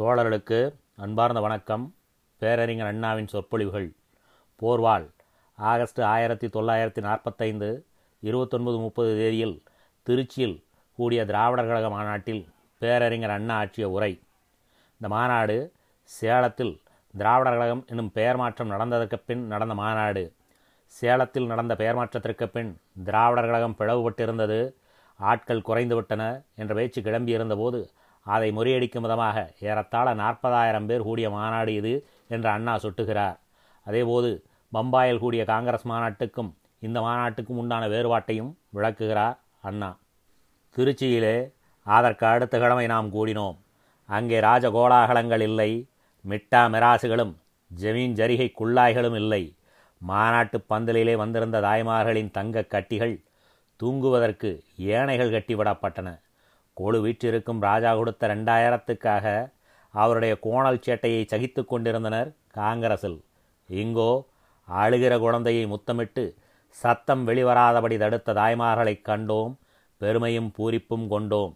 தோழர்களுக்கு அன்பார்ந்த வணக்கம். பேரறிஞர் அண்ணாவின் சொற்பொழிவுகள். போர்வால் ஆகஸ்ட் ஆயிரத்தி தொள்ளாயிரத்தி நாற்பத்தைந்து இருபத்தொன்பது முப்பது தேதியில் திருச்சியில் கூடிய திராவிடர் கழக மாநாட்டில் பேரறிஞர் அண்ணா ஆற்றிய உரை. இந்த மாநாடு சேலத்தில் திராவிடர் கழகம் என்னும் பெயர் மாற்றம் நடந்ததற்கு பின் நடந்த மாநாடு. சேலத்தில் நடந்த பெயர் மாற்றத்திற்கு பின் திராவிடர் கழகம் பிளவுபட்டிருந்தது. ஆட்கள் குறைந்துவிட்டன என்ற பேச்சு கிளம்பியிருந்தபோது அதை முறியடிக்கும் விதமாக ஏறத்தாழ நாற்பதாயிரம் பேர் கூடிய மாநாடு இது என்று அண்ணா சுட்டுகிறார். அதேபோது பம்பாயில் கூடிய காங்கிரஸ் மாநாட்டுக்கும் இந்த மாநாட்டுக்கும் உண்டான வேறுபாட்டையும் விளக்குகிறார் அண்ணா. திருச்சியிலே அதற்கு அடுத்த கிழமை நாம் கூடினோம். அங்கே ராஜகோலாகலங்கள் இல்லை மிட்டா மிராசுகளும் ஜமீன் ஜரிகை குள்ளாய்களும் இல்லை. மாநாட்டு பந்தலிலே வந்திருந்த தாய்மார்களின் தங்க கட்டிகள் தூங்குவதற்கு ஏனைகள் கட்டிவிடப்பட்டன. கொழு வீற்றிருக்கும் ராஜா கொடுத்த ரெண்டாயிரத்துக்காக அவருடைய கோணல் சேட்டையை சகித்து கொண்டிருந்தனர் காங்கிரஸில் இங்கோ அழுகிற குழந்தையை முத்தமிட்டு சத்தம் வெளிவராதபடி தடுத்த தாய்மார்களைக் கண்டோம் பெருமையும் பூரிப்பும் கொண்டோம்.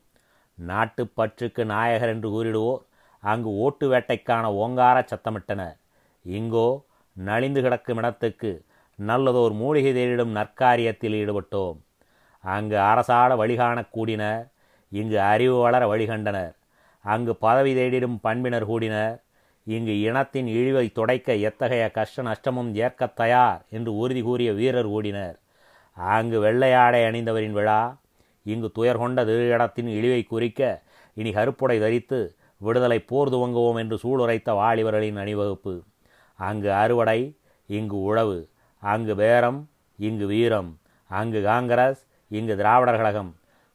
நாட்டுப்பற்றுக்கு நாயகர் என்று கூறிடுவோர் அங்கு ஓட்டு வேட்டைக்கான ஓங்கார சத்தமிட்டனர். இங்கோ நலிந்து கிடக்கும் இடத்துக்கு நல்லதோர் மூலிகை தேடிடும் நற்காரியத்தில் ஈடுபட்டோம். அங்கு அரசாட வழிகாணக் கூடினர் இங்கு அறிவு வளர வழிகண்டனர். அங்கு பதவி தேடிடும் பண்பினர் கூடினர். இங்கு இனத்தின் இழிவை துடைக்க எத்தகைய கஷ்ட நஷ்டமும் ஏற்க தயார் என்று உறுதி கூறிய வீரர் கூடினர். அங்கு வெள்ளையாடை அணிந்தவரின் விழா இங்கு துயர் கொண்ட திரு இடத்தின் இழிவை குறிக்க இனி கருப்புடை தரித்து விடுதலை போர் துவங்குவோம் என்று சூளுரைத்த வாலிபர்களின் அணிவகுப்பு. அங்கு அறுவடை இங்கு உழவு அங்கு பேரம் இங்கு வீரம் அங்கு காங்கிரஸ் இங்கு திராவிடர் கழகம்.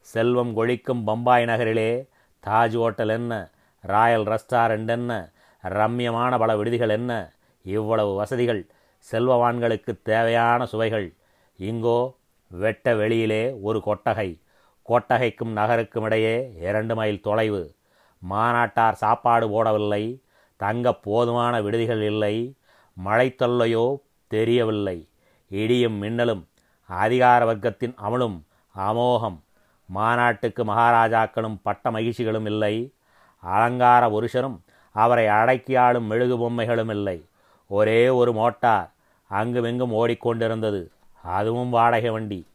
செல்வம் கொழிக்கும் பம்பாய் நகரிலே தாஜ் ஹோட்டல் என்ன? ராயல் ரெஸ்டாரண்ட் என்ன? ரம்யமான பல விடுதிகள் என்ன? இவ்வளவு வசதிகள் செல்வவான்களுக்கு தேவையான சுவைகள். இங்கோ வெட்ட வெளியிலே ஒரு கொட்டகை. கொட்டகைக்கும் நகருக்கும் இடையே இரண்டு மைல் தொலைவு. மாநாட்டார் சாப்பாடு போடவில்லை. தங்க போதுமான விடுதிகள் இல்லை. மழை தொல்லையோ தெரியவில்லை. இடியும் மின்னலும் அதிகார வர்க்கத்தின் அமலும் அமோகம். மாநாட்டுக்கு மகாராஜாக்களும் பட்ட மகிழ்ச்சிகளும் இல்லை. அலங்கார புருஷரும் அவரை அடக்கி ஆளும் மெழுகு பொம்மைகளும் இல்லை. ஒரே ஒரு மோட்டார் அங்குமெங்கும் ஓடிக்கொண்டிருந்தது. அதுவும் வாடகை வண்டி.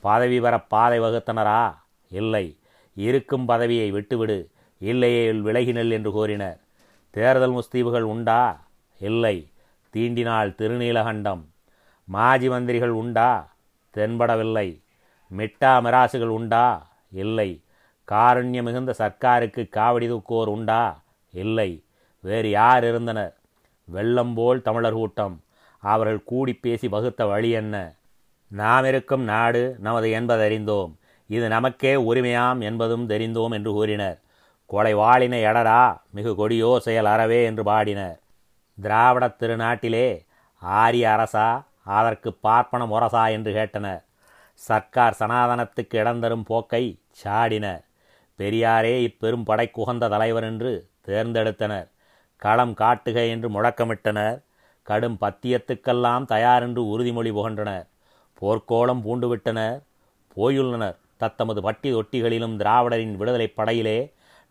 பதவி பெற பாதை வகுத்தனரா? இல்லை. இருக்கும் பதவியை விட்டுவிடு. இல்லையே விலகினல் என்று கூறினர். தேர்தல் முஸ்தீபுகள் உண்டா? இல்லை. தீண்டினால் திருநீலகண்டம். மாஜி மந்திரிகள் உண்டா? தென்படவில்லை. மிட்டா மிராசுகள் உண்டா? இல்லை. காருண்யம் மிகுந்த சர்க்காருக்கு காவடி தூக்குவோர் உண்டா? இல்லை. வேறு யார் இருந்தனர்? வெள்ளம் போல் தமிழர் கூட்டம். அவர்கள் கூடி பேசி வகுத்த வழி என்ன? நாம் இருக்கும் நாடு நமது என்பதறிந்தோம் இது நமக்கே உரிமையாம் என்பதும் தெரிந்தோம் என்று கூறினர். கொலை வாழின எடரா? மிகு கொடியோ செயல் அறவே என்று பாடினர். திராவிட திருநாட்டிலே ஆரிய அரசா அதற்கு பார்ப்பன முரசா என்று கேட்டனர். சர்க்கார் சனாதனத்துக்கு இடந்தரும் போக்கை சாடினர். பெரியாரே இப்பெரும் படை குகந்த தலைவர் என்று தேர்ந்தெடுத்தனர். களம் காட்டுக என்று முழக்கமிட்டனர். கடும் பத்தியத்துக்கெல்லாம் தயார் என்று உறுதிமொழி புகன்றனர். போர்க்கோளம் பூண்டுவிட்டனர். போயுள்ளனர். தத்தமது பட்டி தொட்டிகளிலும் திராவிடரின் விடுதலை படையிலே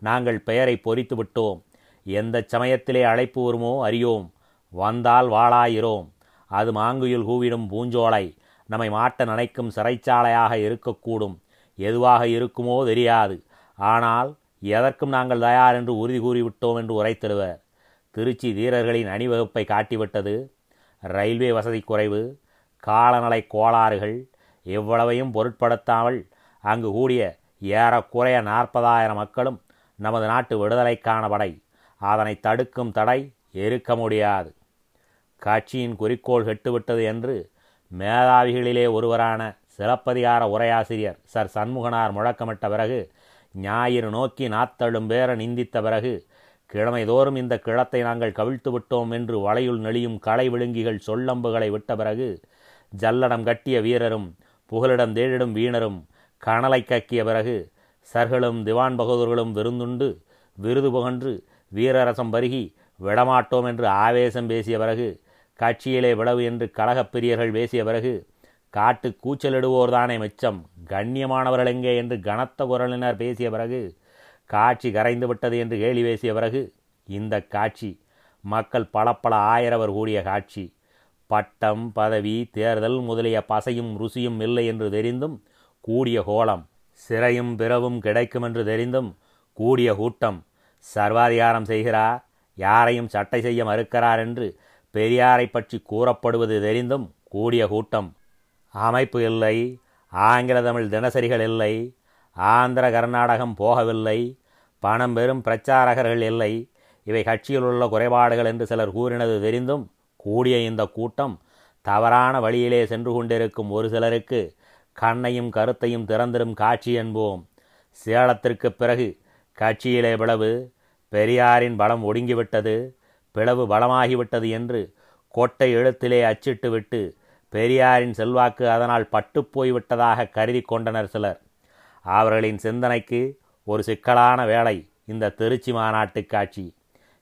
நாங்கள் பெயரை பொறித்து விட்டோம். எந்த சமயத்திலே அழைப்பு வருமோ அறியோம். வந்தால் வாழாயிரோம் அது மாங்குயில் கூவிடும் பூஞ்சோலை. நம்மை மாட்ட நினைக்கும் சிறைச்சாலையாக இருக்கக்கூடும். எதுவாக இருக்குமோ தெரியாது. ஆனால் எதற்கும் நாங்கள் தயார் என்று உறுதி கூறிவிட்டோம் என்று உரைத்திடுவர் திருச்சி வீரர்களின் அணிவகுப்பை காட்டிவிட்டது. ரயில்வே வசதி குறைவு. காலநிலை கோளாறுகள். இவ்வளவையும் பொருட்படுத்தாமல் அங்கு கூடிய ஏறக்குறைய நாற்பதாயிரம் மக்களும் நமது நாட்டு விடுதலைக்கான படை. அதனை தடுக்கும் தடை இருக்க முடியாது. கட்சியின் குறிக்கோள் கெட்டுவிட்டது என்று மேதாவிகளிலே ஒருவரான சிலப்பதிகார உரையாசிரியர் சர் சண்முகனார் முழக்கமிட்ட பிறகு ஞாயிறு நோக்கி நாத்தழும் பேர நிந்தித்த பிறகு கிழமைதோறும் இந்த கிழத்தை நாங்கள் கவிழ்த்து விட்டோம் என்று வலையுள் நெளியும் களை விழுங்கிகள் சொல்லம்புகளை விட்ட பிறகு ஜல்லடம் கட்டிய வீரரும் புகலிடம் தேடிடும் வீணரும் கணலை கக்கிய பிறகு சர்களும் திவான் பகதூர்களும் விருந்துண்டு விருது புகன்று வீரரசம் பருகி விடமாட்டோம் என்று ஆவேசம் பேசிய பிறகு கட்சியிலே விளவு என்று கழகப் பெரியர்கள் பேசிய பிறகு காட்டு கூச்சலிடுவோர்தானே மிச்சம் கண்ணியமானவர்கள் எங்கே? என்று கனத்த குரலினர் பேசிய பிறகு காட்சி கரைந்து விட்டது என்று கேலி பேசிய பிறகு இந்த காட்சி மக்கள் பல பல ஆயிரவர் கூடிய காட்சி. பட்டம் பதவி தேர்தல் முதலிய பசையும் ருசியும் இல்லை என்று தெரிந்தும் கூடிய கோலம் சிறையும் பிறவும் கிடைக்கும் என்று தெரிந்தும் கூடிய கூட்டம் சர்வாதிகாரம் செய்கிறார் யாரையும் சட்டை செய்ய மறுக்கிறார் என்று பெரியாரை பற்றி கூறப்படுவது தெரிந்தும் கூடிய கூட்டம். அமைப்பு இல்லை ஆங்கில தமிழ் தினசரிகள் இல்லை ஆந்திர கர்நாடகம் போகவில்லை பணம் பெறும் பிரச்சாரகர்கள் இல்லை. இவை கட்சியில் உள்ள குறைபாடுகள் என்று சிலர் கூறினது தெரிந்தும் கூடிய இந்த கூட்டம் தவறான வழியிலே சென்று கொண்டிருக்கும் ஒரு சிலருக்கு கண்ணையும் கருத்தையும் திறந்திடும் காட்சி என்போம். சேலத்திற்கு பிறகு கட்சியிலே பிளவு பெரியாரின் பலம் ஒடுங்கிவிட்டது. பிளவு பலமாகிவிட்டது என்று கோட்டை எழுத்திலே அச்சிட்டுவிட்டு பெரியாரின் செல்வாக்கு அதனால் பட்டுப்போய்விட்டதாக கருதி கொண்டனர் சிலர். அவர்களின் சிந்தனைக்கு ஒரு சிக்கலான வேலை இந்த திருச்சி மாநாட்டு காட்சி.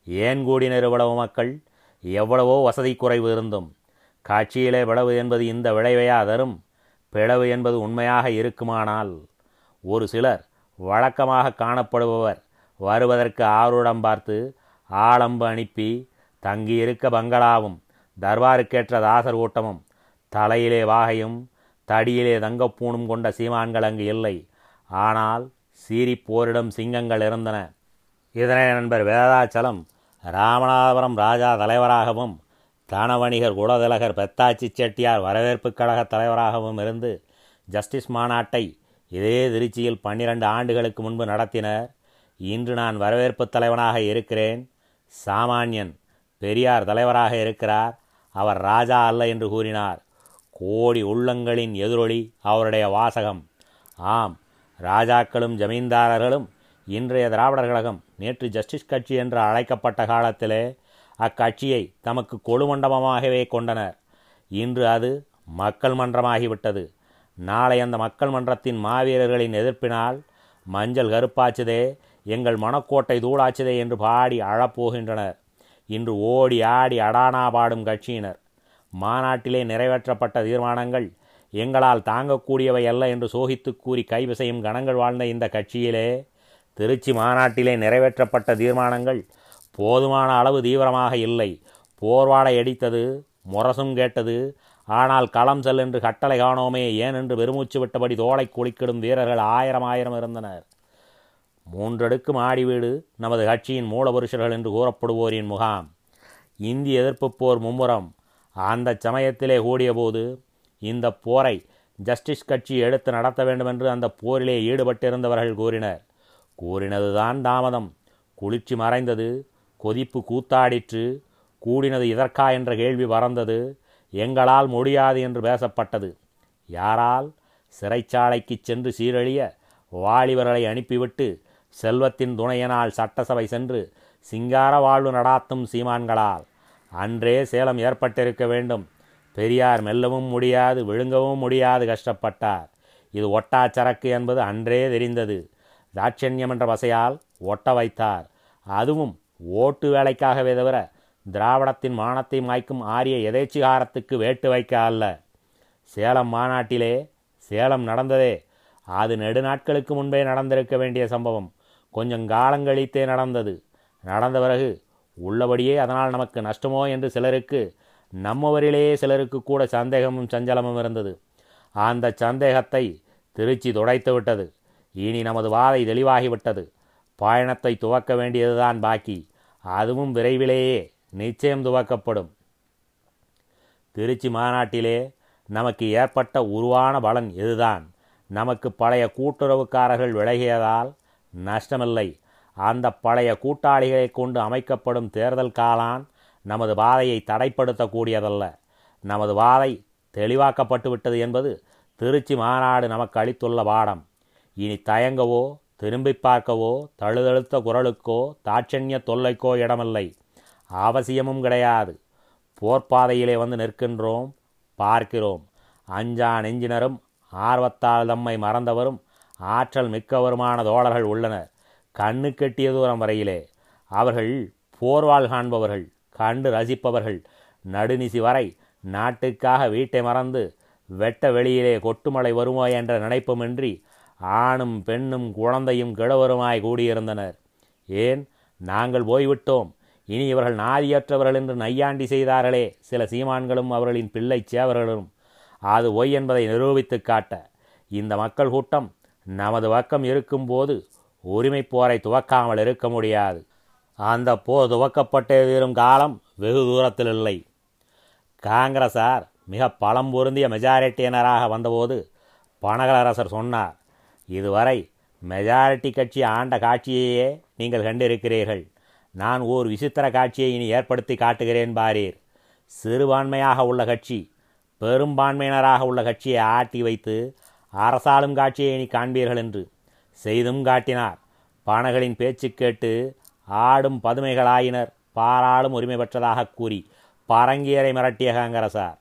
ஏன் கூடினர் இவ்வளவு மக்கள்? எவ்வளவோ வசதி குறைவு இருந்தும். காட்சியிலே விளவு என்பது இந்த விளைவையா தரும்? பிளவு என்பது உண்மையாக இருக்குமானால்? ஒரு சிலர் வழக்கமாக காணப்படுபவர் வருவதற்கு ஆர்வடம் பார்த்து ஆளம்பு அனுப்பி தங்கியிருக்க பங்களாவும் தர்பாருக்கேற்ற தாசர் கூட்டமும் தலையிலே வாகையும் தடியிலே தங்கப்பூணும் கொண்ட சீமான்கள் அங்கு இல்லை. ஆனால் சீறி போரிடும் சிங்கங்கள் இருந்தன. இதனை நண்பர் வேதாச்சலம் ராமநாதபுரம் ராஜா தலைவராகவும் தனவணிகர் குலதிலகர் பெத்தாச்சி செட்டியார் வரவேற்புக் கழக தலைவராகவும் இருந்து ஜஸ்டிஸ் மாநாட்டை இதே திருச்சியில் பன்னிரண்டு ஆண்டுகளுக்கு முன்பு நடத்தினர். இன்று நான் வரவேற்பு தலைவனாக இருக்கிறேன். சாமானியன் பெரியார் தலைவராக இருக்கிறார். அவர் ராஜா அல்ல என்று கூறினார். கோடி உள்ளங்களின் எதிரொலி அவருடைய வாசகம். ஆம் ராஜாக்களும் ஜமீன்தாரர்களும் இன்றைய திராவிடர் கழகம் நேற்று ஜஸ்டிஸ் கட்சி என்று அழைக்கப்பட்ட காலத்திலே அக்கட்சியை தமக்கு கொழுமண்டபமாகவே கொண்டனர். இன்று அது மக்கள் மன்றமாகிவிட்டது. நாளை அந்த மக்கள் மன்றத்தின் மாவீரர்களின் எதிர்ப்பினால் மஞ்சள் கருப்பாச்சுதே எங்கள் மனக்கோட்டை தூளாச்சதே என்று பாடி அழப்போகின்றனர். இன்று ஓடி ஆடி அடானா பாடும் கட்சியினர். மாநாட்டிலே நிறைவேற்றப்பட்ட தீர்மானங்கள் எங்களால் தாங்கக்கூடியவை அல்ல என்று சோகித்து கூறி கைவிசையும் கணங்கள் வாழ்ந்த இந்த கட்சியிலே திருச்சி மாநாட்டிலே நிறைவேற்றப்பட்ட தீர்மானங்கள் போதுமான அளவு தீவிரமாக இல்லை. போர்வாடை அடித்தது முரசும் கேட்டது ஆனால் களம் செல் என்று கட்டளை காணோமே ஏன் என்று பெருமூச்சு விட்டபடி தோலை குளிக்கிடும் வீரர்கள் ஆயிரம் ஆயிரம் இருந்தனர். மூன்றடுக்கு மாடி வீடு நமது கட்சியின் மூலபுருஷர்கள் என்று கூறப்படுவோரின் முகாம். இந்திய எதிர்ப்பு போர் மும்முரம். அந்த சமயத்திலே கூடியபோது இந்த போரை ஜஸ்டிஸ் கட்சி எடுத்து நடத்த வேண்டும் என்று அந்த போரிலே ஈடுபட்டிருந்தவர்கள் கூறினர். கூறினதுதான் தாமதம். குளிர்ச்சி மறைந்தது. கொதிப்பு கூத்தாடிற்று. கூடினது இதற்கா என்ற கேள்வி பறந்தது. எங்களால் முடியாது என்று பேசப்பட்டது. யாரால்? சிறைச்சாலைக்கு சென்று சீரழிய வாலிபர்களை அனுப்பிவிட்டு செல்வத்தின் துணையனால் சட்டசபை சென்று சிங்கார வாழ்வு நடாத்தும் சீமான்களால். அன்றே சேலம் ஏற்பட்டிருக்க வேண்டும். பெரியார் மெல்லவும் முடியாது விழுங்கவும் முடியாது கஷ்டப்பட்டார். இது ஒட்டா சரக்கு என்பது அன்றே தெரிந்தது. தாட்சண்யம் என்ற வசையால் ஒட்ட வைத்தார். அதுவும் ஓட்டு வேலைக்காகவே தவிர திராவிடத்தின் மானத்தை மாய்க்கும் ஆரிய எதேச்சிகாரத்துக்கு வேட்டு வைக்க அல்ல. சேலம் மாநாட்டிலே சேலம் நடந்ததே. அது நெடுநாட்களுக்கு முன்பே நடந்திருக்க வேண்டிய சம்பவம். கொஞ்சம் காலங்கழித்தே நடந்தது. நடந்த பிறகு உள்ளபடியே அதனால் நமக்கு நஷ்டமோ என்று சிலருக்கு நம்மவரிலேயே சிலருக்கு கூட சந்தேகமும் சஞ்சலமும் இருந்தது. அந்த சந்தேகத்தை திருச்சி துடைத்து விட்டது. இனி நமது வாதை தெளிவாகிவிட்டது. பயணத்தை துவக்க வேண்டியதுதான் பாக்கி. அதுவும் விரைவிலேயே நிச்சயம் துவக்கப்படும். திருச்சி மாநாட்டிலே நமக்கு ஏற்பட்ட உருவான பலன் இதுதான் நமக்கு பழைய கூட்டுறவுக்காரர்கள் விலகியதால் நஷ்டமில்லை. அந்த பழைய கூட்டாளிகளை கொண்டு அமைக்கப்படும் தேர்தல் காலான் நமது வாதையை தடைப்படுத்தக்கூடியதல்ல. நமது வாதை தெளிவாக்கப்பட்டு விட்டது என்பது திருச்சி மாநாடு நமக்கு அளித்துள்ள பாடம். இனி தயங்கவோ திரும்பி பார்க்கவோ தழுதழுத்த குரலுக்கோ தாட்சண்ய தொல்லைக்கோ இடமில்லை. அவசியமும் கிடையாது. போர்ப்பாதையிலே வந்து நிற்கின்றோம் பார்க்கிறோம். அஞ்சா நெஞ்சினரும் ஆர்வத்தால் தம்மை மறந்தவரும் ஆற்றல் மிக்கவருமான தோழர்கள் உள்ளனர். கண்ணு கெட்டிய தூரம் வரையிலே அவர்கள் போர்வாள் காண்பவர்கள் கண்டு ரசிப்பவர்கள். நடுநிசி வரை நாட்டுக்காக வீட்டை மறந்து வெட்ட வெளியிலே கொட்டுமழை வருமோ என்ற நினைப்புமின்றி ஆணும் பெண்ணும் குழந்தையும் கிழவருமாய் கூடியிருந்தனர். ஏன்? நாங்கள் போய்விட்டோம். இனி இவர்கள் நாதியற்றவர்கள் என்று நையாண்டி செய்தார்களே. சில சீமான்களும் அவர்களின் பிள்ளை சேவர்களும். அது ஒய் என்பதை நிரூபித்து காட்ட இந்த மக்கள் கூட்டம் நமது பக்கம் இருக்கும்போது உரிமை போரை துவக்காமல் இருக்க முடியாது. அந்த போர் துவக்கப்பட்டே தீரும் காலம் வெகு தூரத்தில் இல்லை. காங்கிரசார் மிக பலம் பொருந்திய மெஜாரிட்டியினராக வந்தபோது பனகலரசர் சொன்னார் இதுவரை மெஜாரிட்டி கட்சி ஆண்ட காட்சியையே நீங்கள் கண்டிருக்கிறீர்கள். நான் ஓர் விசித்திர காட்சியை இனி ஏற்படுத்தி காட்டுகிறேன் பாரீர். சிறுபான்மையாக உள்ள கட்சி பெரும்பான்மையினராக உள்ள கட்சியை ஆட்டி வைத்து அரசாளும் காட்சியை இனி காண்பீர்கள் என்று. செய்தும் காட்டினார். பானகளின் பேச்சு கேட்டு ஆடும் பதுமைகளாயினர். பாராளும் உரிமை பெற்றதாக கூறி பரங்கியரை மிரட்டிய காங்கிரசார்.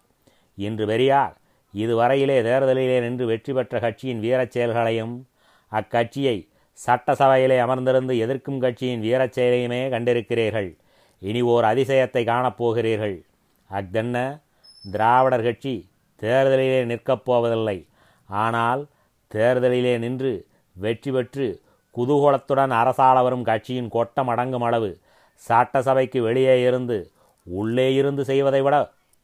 இன்று பெரியார் இதுவரையிலே தேர்தலிலே நின்று வெற்றி பெற்ற கட்சியின் வீரச் செயல்களையும் அக்கட்சியை சட்டசபையிலே அமர்ந்திருந்து எதிர்க்கும் கட்சியின் வீரச் செயலையுமே கண்டிருக்கிறீர்கள். இனி ஓர் அதிசயத்தை காணப்போகிறீர்கள் அஃதென்ன திராவிடர் கட்சி தேர்தலிலே நிற்கப் போவதில்லை. ஆனால் தேர்தலிலே நின்று வெற்றி பெற்று குதூகோலத்துடன் அரசாள வரும் கட்சியின் கொட்டம் அடங்கும் அளவு சட்டசபைக்கு வெளியே இருந்து உள்ளே இருந்து செய்வதை விட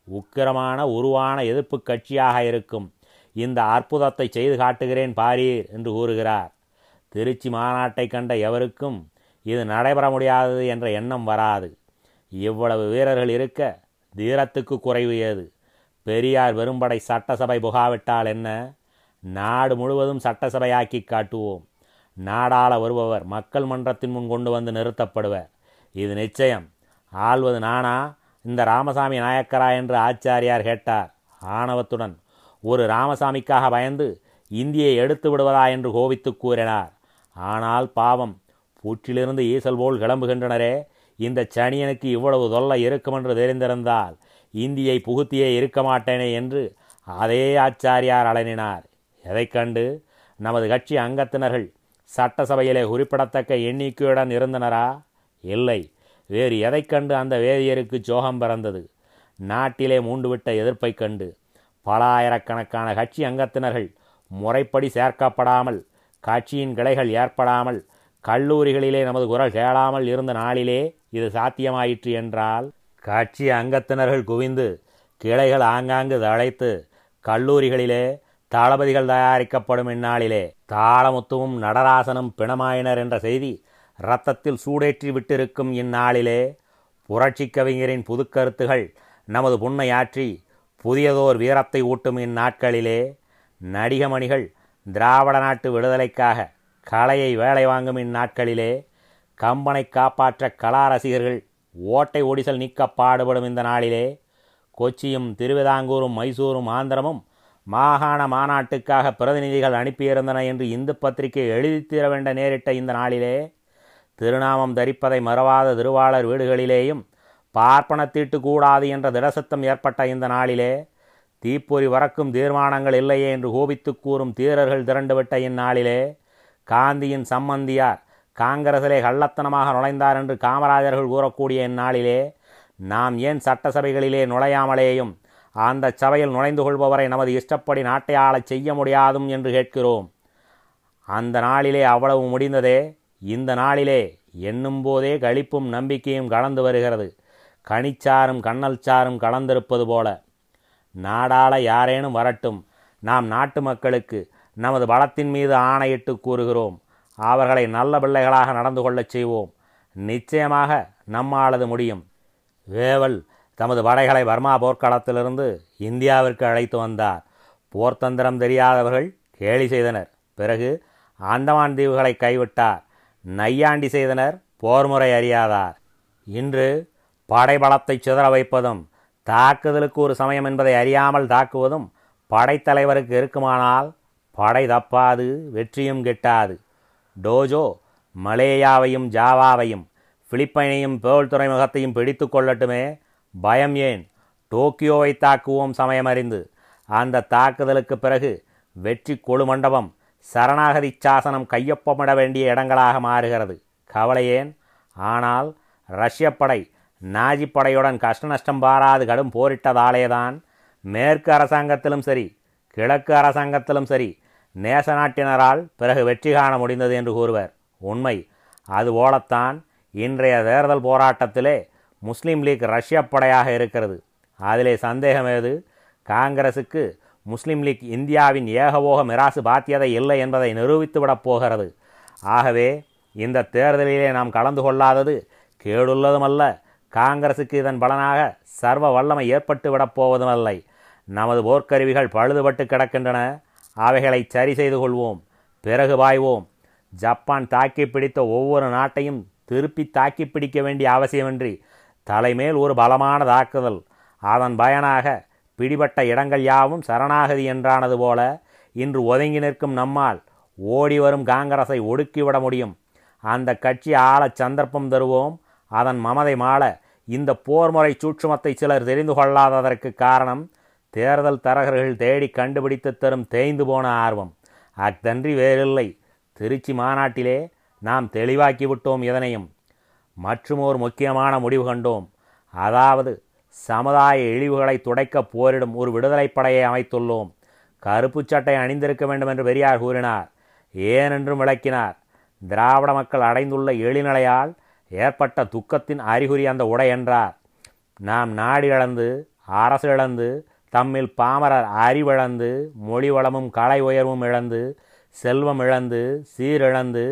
உக்கிரமான உருவான எதிர்ப்பு கட்சியாக இருக்கும். இந்த அற்புதத்தை செய்து காட்டுகிறேன் பாரீர் என்று கூறுகிறார். திருச்சி மாநாட்டை கண்ட எவருக்கும் இது நடைபெற முடியாதது என்ற எண்ணம் வராது. இவ்வளவு வீரர்கள் இருக்க தீரத்துக்கு குறைவு ஏது? பெரியார் வெறும்படை சட்டசபை புகாவிட்டால் என்ன? நாடு முழுவதும் சட்டசபையாக்கி காட்டுவோம். நாடாள வருபவர் மக்கள் மன்றத்தின் முன் கொண்டு வந்து நிறுத்தப்படுவர். இது நிச்சயம். ஆள்வது நானா? இந்த ராமசாமி நாயக்கரா என்று ஆச்சாரியார் கேட்டார். ஆணவத்துடன் ஒரு ராமசாமிக்காக பயந்து இந்தியை எடுத்து விடுவதா? என்று கோபித்து கூறினார். ஆனால் பாவம். பூற்றிலிருந்து ஈசல் போல் கிளம்புகின்றனரே. இந்த சனியனுக்கு இவ்வளவு தொல்லை இருக்கும் என்று தெரிந்திருந்தால் இந்தியை புகுத்தியே இருக்க மாட்டேனே என்று அதே ஆச்சாரியார் அலனினார் எதைக் கண்டு? நமது கட்சி அங்கத்தினர்கள் சட்டசபையிலே குறிப்பிடத்தக்க எண்ணிக்கையுடன் இருந்தனரா? இல்லை. வேறு எதை கண்டு அந்த வேதியருக்கு சோகம் பிறந்தது? நாட்டிலே மூண்டுவிட்ட எதிர்ப்பைக் கண்டு பல ஆயிரக்கணக்கான கட்சி அங்கத்தினர்கள் முறைப்படி சேர்க்கப்படாமல் கட்சியின் கிளைகள் ஏற்படாமல் கல்லூரிகளிலே நமது குரல் கேளாமல் இருந்த நாளிலே இது சாத்தியமாயிற்று என்றால்? கட்சி அங்கத்தினர்கள் குவிந்து கிளைகள் ஆங்காங்கு தழைத்து கல்லூரிகளிலே தளபதிகள் தயாரிக்கப்படும் இந்நாளிலே தாளமுத்துவும் நடராசனும் பிணமாயினர் என்ற செய்தி இரத்தத்தில் சூடேற்றி விட்டிருக்கும் இந்நாளிலே புரட்சி கவிஞரின் புதுக்கருத்துகள் நமது புண்ணையாற்றி புதியதோர் வீரத்தை ஊட்டும் இந்நாட்களிலே நடிகமணிகள் திராவிட நாட்டு விடுதலைக்காக கலையை வேலை வாங்கும் இந்நாட்களிலே கம்பனை காப்பாற்ற கலா ரசிகர்கள் ஓட்டை ஒடிசல் நீக்க பாடுபடும் இந்த நாளிலே கொச்சியும் திருவிதாங்கூரும் மைசூரும் ஆந்திரமும் மாகாண மாநாட்டுக்காக பிரதிநிதிகள் அனுப்பியிருந்தன என்று இந்து பத்திரிகை எழுதித்தீர வேண்ட நேரிட்ட இந்த நாளிலே திருநாமம் தரிப்பதை மறவாத திருவாளர் வீடுகளிலேயும் பார்ப்பனத்தீட்டு கூடாது என்ற திடசத்தம் ஏற்பட்ட இந்த நாளிலே தீப்பொறி வரக்கும் தீர்மானங்கள் இல்லையே என்று கோபித்து கூறும் தீரர்கள் திரண்டுவிட்ட இந்நாளிலே காந்தியின் சம்மந்தியார் காங்கிரசிலே கள்ளத்தனமாக நுழைந்தார் என்று காமராஜர்கள் கூறக்கூடிய இந்நாளிலே நாம் ஏன் சட்டசபைகளிலே நுழையாமலேயும் அந்த சபையில் நுழைந்து கொள்பவரை நமது இஷ்டப்படி நாட்டை ஆளச் செய்ய முடியாதும் என்று கேட்கிறோம். அந்த நாளிலே அவ்வளவு முடிந்ததே? இந்த நாளிலே எண்ணும் போதே களிப்பும் நம்பிக்கையும் கலந்து வருகிறது. கனிச்சாரும் கண்ணல் சாரும் கலந்திருப்பது போல. நாடாள யாரேனும் வரட்டும். நாம் நாட்டு மக்களுக்கு நமது பலத்தின் மீது ஆணையிட்டு கூறுகிறோம். அவர்களை நல்ல பிள்ளைகளாக நடந்து கொள்ளச் செய்வோம். நிச்சயமாக நம்மாலது முடியும். வேவல் தமது படைகளை பர்மா போர்க்களத்திலிருந்து இந்தியாவிற்கு அழைத்து வந்தார். போர்த்தந்திரம் தெரியாதவர்கள் கேலி செய்தனர். பிறகு அந்தமான் தீவுகளை கைவிட்டார். நையாண்டி செய்தனர். போர்முறை அறியாதார். இன்று படைபலத்தை சிதற வைப்பதும் தாக்குதலுக்கு ஒரு சமயம் என்பதை அறியாமல் தாக்குவதும் படைத்தலைவருக்கு இருக்குமானால் படை தப்பாது வெற்றியும் கிட்டாது. டோஜோ மலேயாவையும் ஜாவாவையும் பிலிப்பைனையும் பேல் துறைமுகத்தையும் பிடித்து கொள்ளட்டுமே. பயம் ஏன்? டோக்கியோவை தாக்குவோம் சமயமறிந்து அந்த தாக்குதலுக்கு பிறகு வெற்றி கொழு மண்டபம் சரணாகதி சாசனம் கையொப்பமிட வேண்டிய இடங்களாக மாறுகிறது. கவலையேன் ஆனால் ரஷ்ய படை நாஜி படையுடன் கஷ்ட நஷ்டம் பாராது கடும் போரிட்டதாலேதான் மேற்கு அரசாங்கத்திலும் சரி கிழக்கு அரசாங்கத்திலும் சரி நேச நாட்டினரால் பிறகு வெற்றி காண முடிந்தது என்று கூறுவர். உண்மை அதுபோலத்தான் இன்றைய தேர்தல் போராட்டத்திலே முஸ்லீம் லீக் ரஷ்ய படையாக இருக்கிறது. அதிலே சந்தேகம் ஏது காங்கிரசுக்கு முஸ்லீம் லீக் இந்தியாவின் ஏகபோக மிராசு பாத்தியதை இல்லை என்பதை நிரூபித்துவிடப் போகிறது. ஆகவே இந்த தேர்தலிலே நாம் கலந்து கொள்ளாதது கேடுள்ளதுமல்ல. காங்கிரசுக்கு இதன் பலனாக சர்வ வல்லமை ஏற்பட்டு விடப் போவதுமல்லை. நமது போர்க்கருவிகள் பழுதுபட்டு கிடக்கின்றன. அவைகளை சரி செய்து கொள்வோம். பிறகு பாய்வோம். ஜப்பான் தாக்கி பிடித்த ஒவ்வொரு நாட்டையும் திருப்பி தாக்கி பிடிக்க வேண்டிய அவசியமின்றி தலைமேல் ஒரு பலமான தாக்குதல் அதன் பயனாக பிடிபட்ட இடங்கள் யாவும் சரணாகதி என்றானது போல இன்று ஒதுங்கி நிற்கும் நம்மால் ஓடி வரும் காங்கிரஸை ஒடுக்கிவிட முடியும். அந்த கட்சி ஆள சந்தர்ப்பம் தருவோம். அதன் மமதை மாள இந்த போர்முறை சூட்சுமத்தை சிலர் தெரிந்து கொள்ளாததற்கு காரணம் தேர்தல் தரகர்கள் தேடி கண்டுபிடித்து தரும் தேய்ந்து போன ஆர்வம். அத்தன்றி வேறில்லை. திருச்சி மாநாட்டிலே நாம் தெளிவாக்கிவிட்டோம் இதனையும். மற்றும் ஒரு முக்கியமான முடிவு கண்டோம். அதாவது சமுதாய இழிவுகளை துடைக்க போரிடும் ஒரு விடுதலைப்படையை அமைத்துள்ளோம். கருப்பு சட்டை அணிந்திருக்க வேண்டும் என்று பெரியார் கூறினார். ஏனென்றும் விளக்கினார். திராவிட மக்கள் அடைந்துள்ள எழிநிலையால் ஏற்பட்ட துக்கத்தின் அறிகுறி அந்த உடை என்றார். நாம் நாடு இழந்து அரசு இழந்து தம்மில் பாமரர் அறிவிழந்து மொழி வளமும் கலை உயர்வும் இழந்து செல்வம் இழந்து சீரிழந்து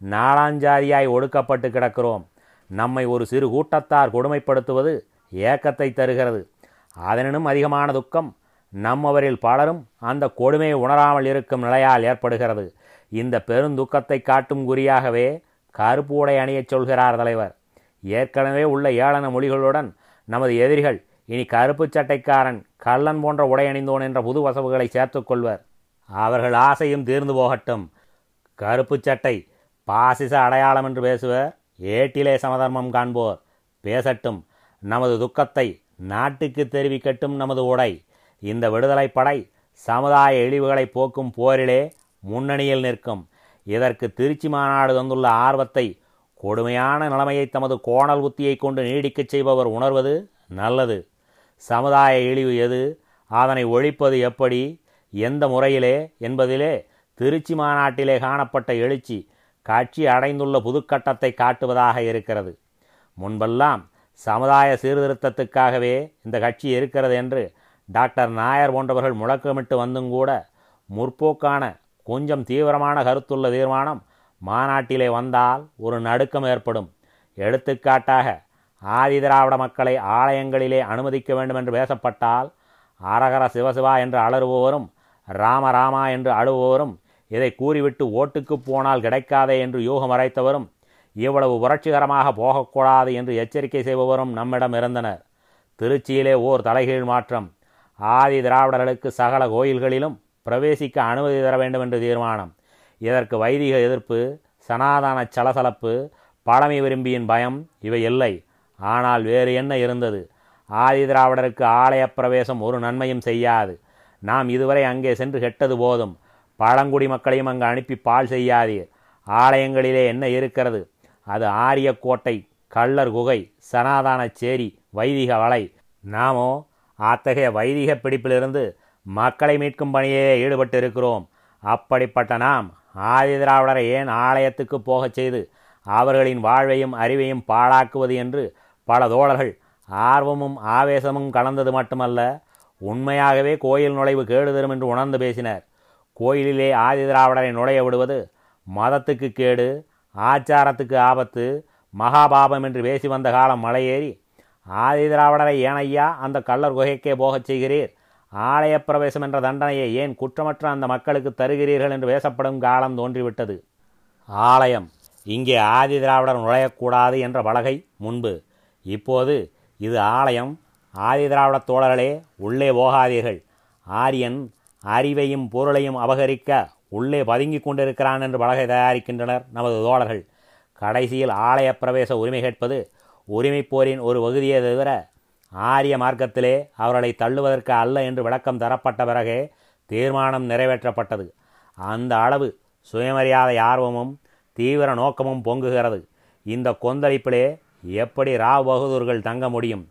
நாளாஞ்சாதியாய் ஒடுக்கப்பட்டு கிடக்கிறோம். நம்மை ஒரு சிறு கூட்டத்தார் கொடுமைப்படுத்துவது ஏக்கத்தை தருகிறது. அதனினும் அதிகமான துக்கம் நம்மவரில் பலரும் அந்த கொடுமையை உணராமல் இருக்கும் நிலையால் ஏற்படுகிறது. இந்த பெருந்துக்கத்தை காட்டும் குறியாகவே கருப்பு உடை அணியச் சொல்கிறார் தலைவர். ஏற்கனவே உள்ள ஏளன மொழிகளுடன் நமது எதிரிகள் இனி கருப்பு சட்டைக்காரன் கள்ளன் போன்ற உடை அணிந்தோன் என்ற புது வசவுகளை சேர்த்துக்கொள்வர் அவர்கள் ஆசையும் தீர்ந்து போகட்டும். கருப்பு சட்டை பாசிச அடையாளம் என்று பேசுவர். ஏட்டிலே சமதர்மம் காண்போர். பேசட்டும். நமது துக்கத்தை நாட்டுக்கு தெரிவிக்கட்டும் நமது உடை. இந்த விடுதலை படை சமுதாய இழிவுகளை போக்கும் போரிலே முன்னணியில் நிற்கும். இதற்கு திருச்சி மாநாடு தந்துள்ள ஆர்வத்தை கொடுமையான நிலைமையை தமது கோணல் உத்தியை கொண்டு நீடிக்கச் செய்பவர் உணர்வது நல்லது. சமுதாய இழிவு எது? அதனை ஒழிப்பது எப்படி? எந்த முறையிலே என்பதிலே திருச்சி மாநாட்டிலே காணப்பட்ட எழுச்சி காட்சி அடைந்துள்ள புதுக்கட்டத்தை காட்டுவதாக இருக்கிறது. முன்பெல்லாம் சமுதாய சீர்திருத்தத்துக்காகவே இந்த கட்சி இருக்கிறது என்று டாக்டர் நாயர் போன்றவர்கள் முழக்கமிட்டு வந்தும் கூட முற்போக்கான கொஞ்சம் தீவிரமான கருத்துள்ள தீர்மானம் மாநாட்டிலே வந்தால் ஒரு நடுக்கம் ஏற்படும். எடுத்துக்காட்டாக ஆதி திராவிட மக்களை ஆலயங்களிலே அனுமதிக்க வேண்டும் என்று பேசப்பட்டால் அரகர சிவசிவா என்று அலறுபவரும் ராம ராமா என்று அழுபவரும் இதை கூறிவிட்டு ஓட்டுக்கு போனால் கிடைக்காதே என்று யூகம் அரைத்தவரும் இவ்வளவு புரட்சிகரமாக போகக்கூடாது என்று எச்சரிக்கை செய்பவரும் நம்மிடம் இருந்தனர். திருச்சியிலே ஓர் தலைகீழ் மாற்றம். ஆதி திராவிடர்களுக்கு சகல கோயில்களிலும் பிரவேசிக்க அனுமதி தர வேண்டும் என்று தீர்மானம். இதற்கு வைதிக எதிர்ப்பு சனாதன சலசலப்பு பழமை விரும்பியின் பயம் இவை இல்லை. ஆனால் வேறு என்ன இருந்தது? ஆதி திராவிடருக்கு ஆலய பிரவேசம் ஒரு நன்மையும் செய்யாது. நாம் இதுவரை அங்கே சென்று கெட்டது போதும். பழங்குடி மக்களையும் அங்கு அனுப்பி பால் செய்யாதீர். ஆலயங்களிலே என்ன இருக்கிறது? அது ஆரிய கோட்டை கள்ளர் குகை சனாதான சேரி வைதிக வலை நாமோ அத்தகைய வைதிக பிடிப்பிலிருந்து மக்களை மீட்கும் பணியே ஈடுபட்டு இருக்கிறோம் அப்படிப்பட்ட நாம் ஆதி திராவிடரை ஏன் ஆலயத்துக்கு போகச் செய்து அவர்களின் வாழ்வையும் அறிவையும் பாழாக்குவது என்று பல தோழர்கள் ஆர்வமும் ஆவேசமும் கலந்தது மட்டுமல்ல உண்மையாகவே கோயில் நுழைவு கேடு தரும் என்று உணர்ந்து பேசினர். கோயிலிலே ஆதி திராவிடரை நுழைய விடுவது மதத்துக்கு கேடு ஆச்சாரத்துக்கு ஆபத்து மகாபாபம் என்று பேசி வந்த காலம் மலையேறி ஆதி திராவிடரை ஏனையா அந்த கள்ளர் குகைக்கே போகச் செய்கிறீர்? ஆலய பிரவேசம் என்ற தண்டனையை ஏன் குற்றமற்ற அந்த மக்களுக்கு தருகிறீர்கள் என்று பேசப்படும் காலம் தோன்றிவிட்டது. ஆலயம். இங்கே ஆதி திராவிடர் நுழையக்கூடாது என்ற பலகை முன்பு. இப்போது இது ஆலயம். ஆதி திராவிட தோழர்களே உள்ளே போகாதீர்கள். ஆரியன் அறிவையும் பொருளையும் அபகரிக்க உள்ளே பதுங்கிக் கொண்டிருக்கிறான் என்று பலகை தயாரிக்கின்றனர் நமது தோழர்கள். கடைசியில் ஆலய பிரவேச உரிமை கேட்பது உரிமைப்போரின் ஒரு பகுதியை தவிர ஆரிய மார்க்கத்திலே அவர்களை தள்ளுவதற்கு அல்ல என்று விளக்கம் தரப்பட்ட பிறகே தீர்மானம் நிறைவேற்றப்பட்டது. அந்த அளவு சுயமரியாதை ஆர்வமும் தீவிர நோக்கமும் பொங்குகிறது. இந்த கொந்தளிப்பிலே எப்படி ராவ் பகதூர்கள் தங்க முடியும்?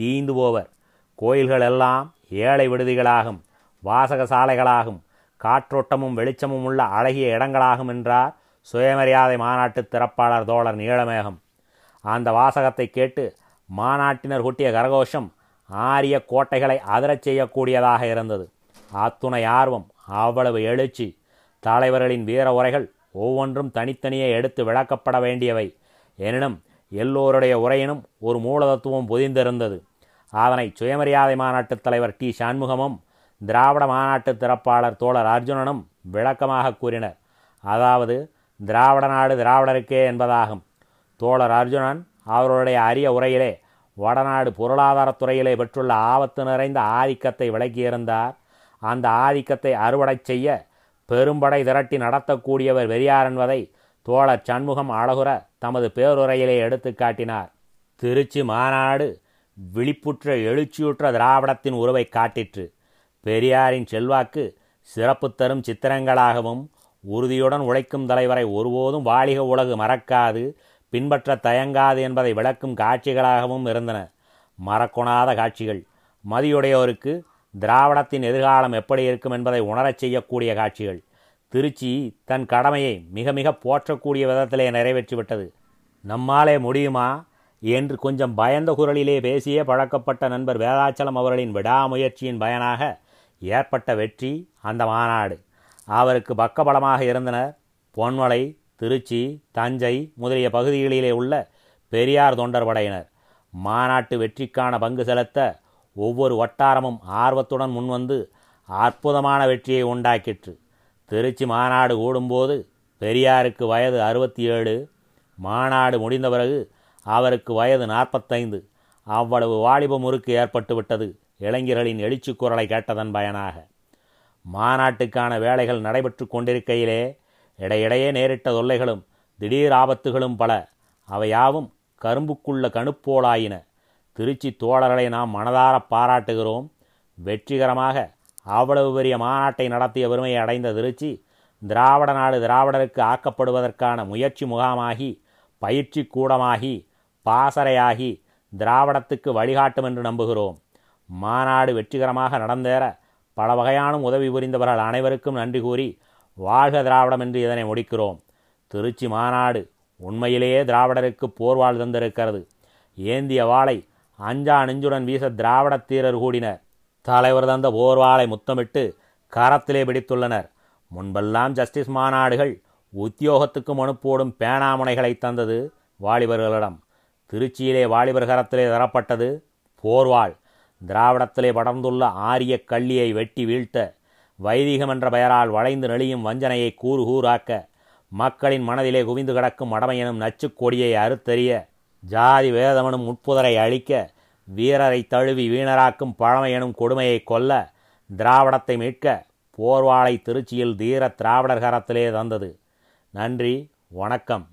தீந்து போவர். கோயில்கள் எல்லாம் ஏழை விடுதிகளாகும். வாசக சாலைகளாகும் காற்றோட்டமும் வெளிச்சமும் உள்ள அழகிய இடங்களாகும் என்றார் சுயமரியாதை மாநாட்டு திறப்பாளர் தோழர் நீளமேகம் அந்த வாசகத்தை கேட்டு மாநாட்டினர் கூட்டிய கரகோஷம் ஆரிய கோட்டைகளை அதிரச் செய்யக்கூடியதாக இருந்தது. அத்துணை ஆர்வம் அவ்வளவு எழுச்சி. தலைவர்களின் வீர உரைகள் ஒவ்வொன்றும் தனித்தனியே எடுத்து விளக்கப்பட வேண்டியவை. எனினும் எல்லோருடைய உரையினும் ஒரு மூலதத்துவம் பொதிந்திருந்தது. அதனை சுயமரியாதை மாநாட்டுத் தலைவர் டி. சண்முகமும் திராவிட மாநாட்டு திறப்பாளர் தோழர் அர்ஜுனனும் விளக்கமாக கூறினர். அதாவது திராவிட நாடு திராவிடருக்கே என்பதாகும். தோழர் அர்ஜுனன் அவருடைய அரிய உரையிலே வடநாடு பொருளாதாரத்துறையிலே பெற்றுள்ள ஆபத்து நிறைந்த ஆதிக்கத்தை விளக்கியிருந்தார். அந்த ஆதிக்கத்தை அறுவடை செய்ய பெரும்படை திரட்டி நடத்தக்கூடியவர் வெறியார் என்பதை தோழர் சண்முகம் அழகுற தமது பேருரையிலே எடுத்து காட்டினார். திருச்சி மாநாடு விழிப்புற்ற எழுச்சியுற்ற திராவிடத்தின் உருவை காட்டிற்று. பெரியாரின் செல்வாக்கு சிறப்பு தரும் சித்திரங்களாகவும் உறுதியுடன் உழைக்கும் தலைவரை ஒருபோதும் வாலிக உலகு மறக்காது பின்பற்ற தயங்காது என்பதை விளக்கும் காட்சிகளாகவும் இருந்தன. மறக்கொணாத காட்சிகள். மதியுடையோருக்கு திராவிடத்தின் எதிர்காலம் எப்படி இருக்கும் என்பதை உணரச் செய்யக்கூடிய காட்சிகள். திருச்சி தன் கடமையை மிக மிக போற்றக்கூடிய விதத்திலே நிறைவேற்றிவிட்டது. நம்மாலே முடியுமா? என்று கொஞ்சம் பயந்த குரலிலே பேசியே பழக்கப்பட்ட நண்பர் வேதாச்சலம் அவர்களின் விடாமுயற்சியின் பயனாக ஏற்பட்ட வெற்றி அந்த மாநாடு. அவருக்கு பக்கபலமாக இருந்தனர் பொன்மலை திருச்சி தஞ்சை முதலிய பகுதிகளிலே உள்ள பெரியார் தொண்டர் படையினர் மாநாட்டு வெற்றிக்கான பங்கு செலுத்த ஒவ்வொரு வட்டாரமும் ஆர்வத்துடன் முன்வந்து அற்புதமான வெற்றியை உண்டாக்கிற்று. திருச்சி மாநாடு கூடும்போது பெரியாருக்கு வயது அறுபத்தி ஏழு மாநாடு முடிந்த பிறகு அவருக்கு வயது நாற்பத்தைந்து. அவ்வளவு வாலிப முறுக்கு ஏற்பட்டுவிட்டது. இளைஞர்களின் எழுச்சி குரலை கேட்டதன் பயனாக. மாநாட்டுக்கான வேலைகள் நடைபெற்று கொண்டிருக்கையிலே இடையிடையே நேரிட்ட தொல்லைகளும் திடீர் ஆபத்துகளும் பல. அவையாவும் கரும்புக்குள்ள கணுப்போலாயின. திருச்சி தோழர்களை நாம் மனதார பாராட்டுகிறோம். வெற்றிகரமாக அவ்வளவு பெரிய மாநாட்டை நடத்திய பெருமையை அடைந்த திருச்சி திராவிட நாடு திராவிடருக்கு ஆக்கப்படுவதற்கான முயற்சி முகாமாகி பயிற்சி கூடமாகி பாசறையாகி திராவிடத்துக்கு வழிகாட்டும் என்று நம்புகிறோம். மாநாடு வெற்றிகரமாக நடந்தேற பல வகையான உதவி புரிந்தவர்கள் அனைவருக்கும் நன்றி கூறி வாழ்க திராவிடம் என்று இதனை முடிக்கிறோம். திருச்சி மாநாடு உண்மையிலேயே திராவிடருக்கு போர்வாள் தந்திருக்கிறது. ஏந்திய வாளை அஞ்சா நெஞ்சுடன் வீச திராவிட தீரர் கூடினர். தலைவர் தந்த போர்வாளை முத்தமிட்டு கரத்திலே பிடித்துள்ளனர். முன்பெல்லாம் ஜஸ்டிஸ் மாநாடுகள் உத்தியோகத்துக்கு மனு போடும் பேனாமுனைகளை தந்தது வாலிபர்களிடம். திருச்சியிலே வாலிபர் கரத்திலே தரப்பட்டது போர்வாள் திராவிடத்திலே படர்ந்துள்ள ஆரிய கள்ளியை வெட்டி வீழ்த்த வைதிகம் என்ற பெயரால் வளைந்து நெளியும் வஞ்சனையை கூறு கூறாக்க மக்களின் மனதிலே குவிந்து கிடக்கும் மடமை எனும் நச்சுக்கொடியை அறுத்தறிய ஜாதி வேதமனும் முட்புதரை அழிக்க வீரரை தழுவி வீணராக்கும் பழமை எனும் கொடுமையை கொல்ல திராவிடத்தை மீட்க போர்வாளை திருச்சியில் தீர திராவிடர் கரத்திலே தந்தது. நன்றி வணக்கம்.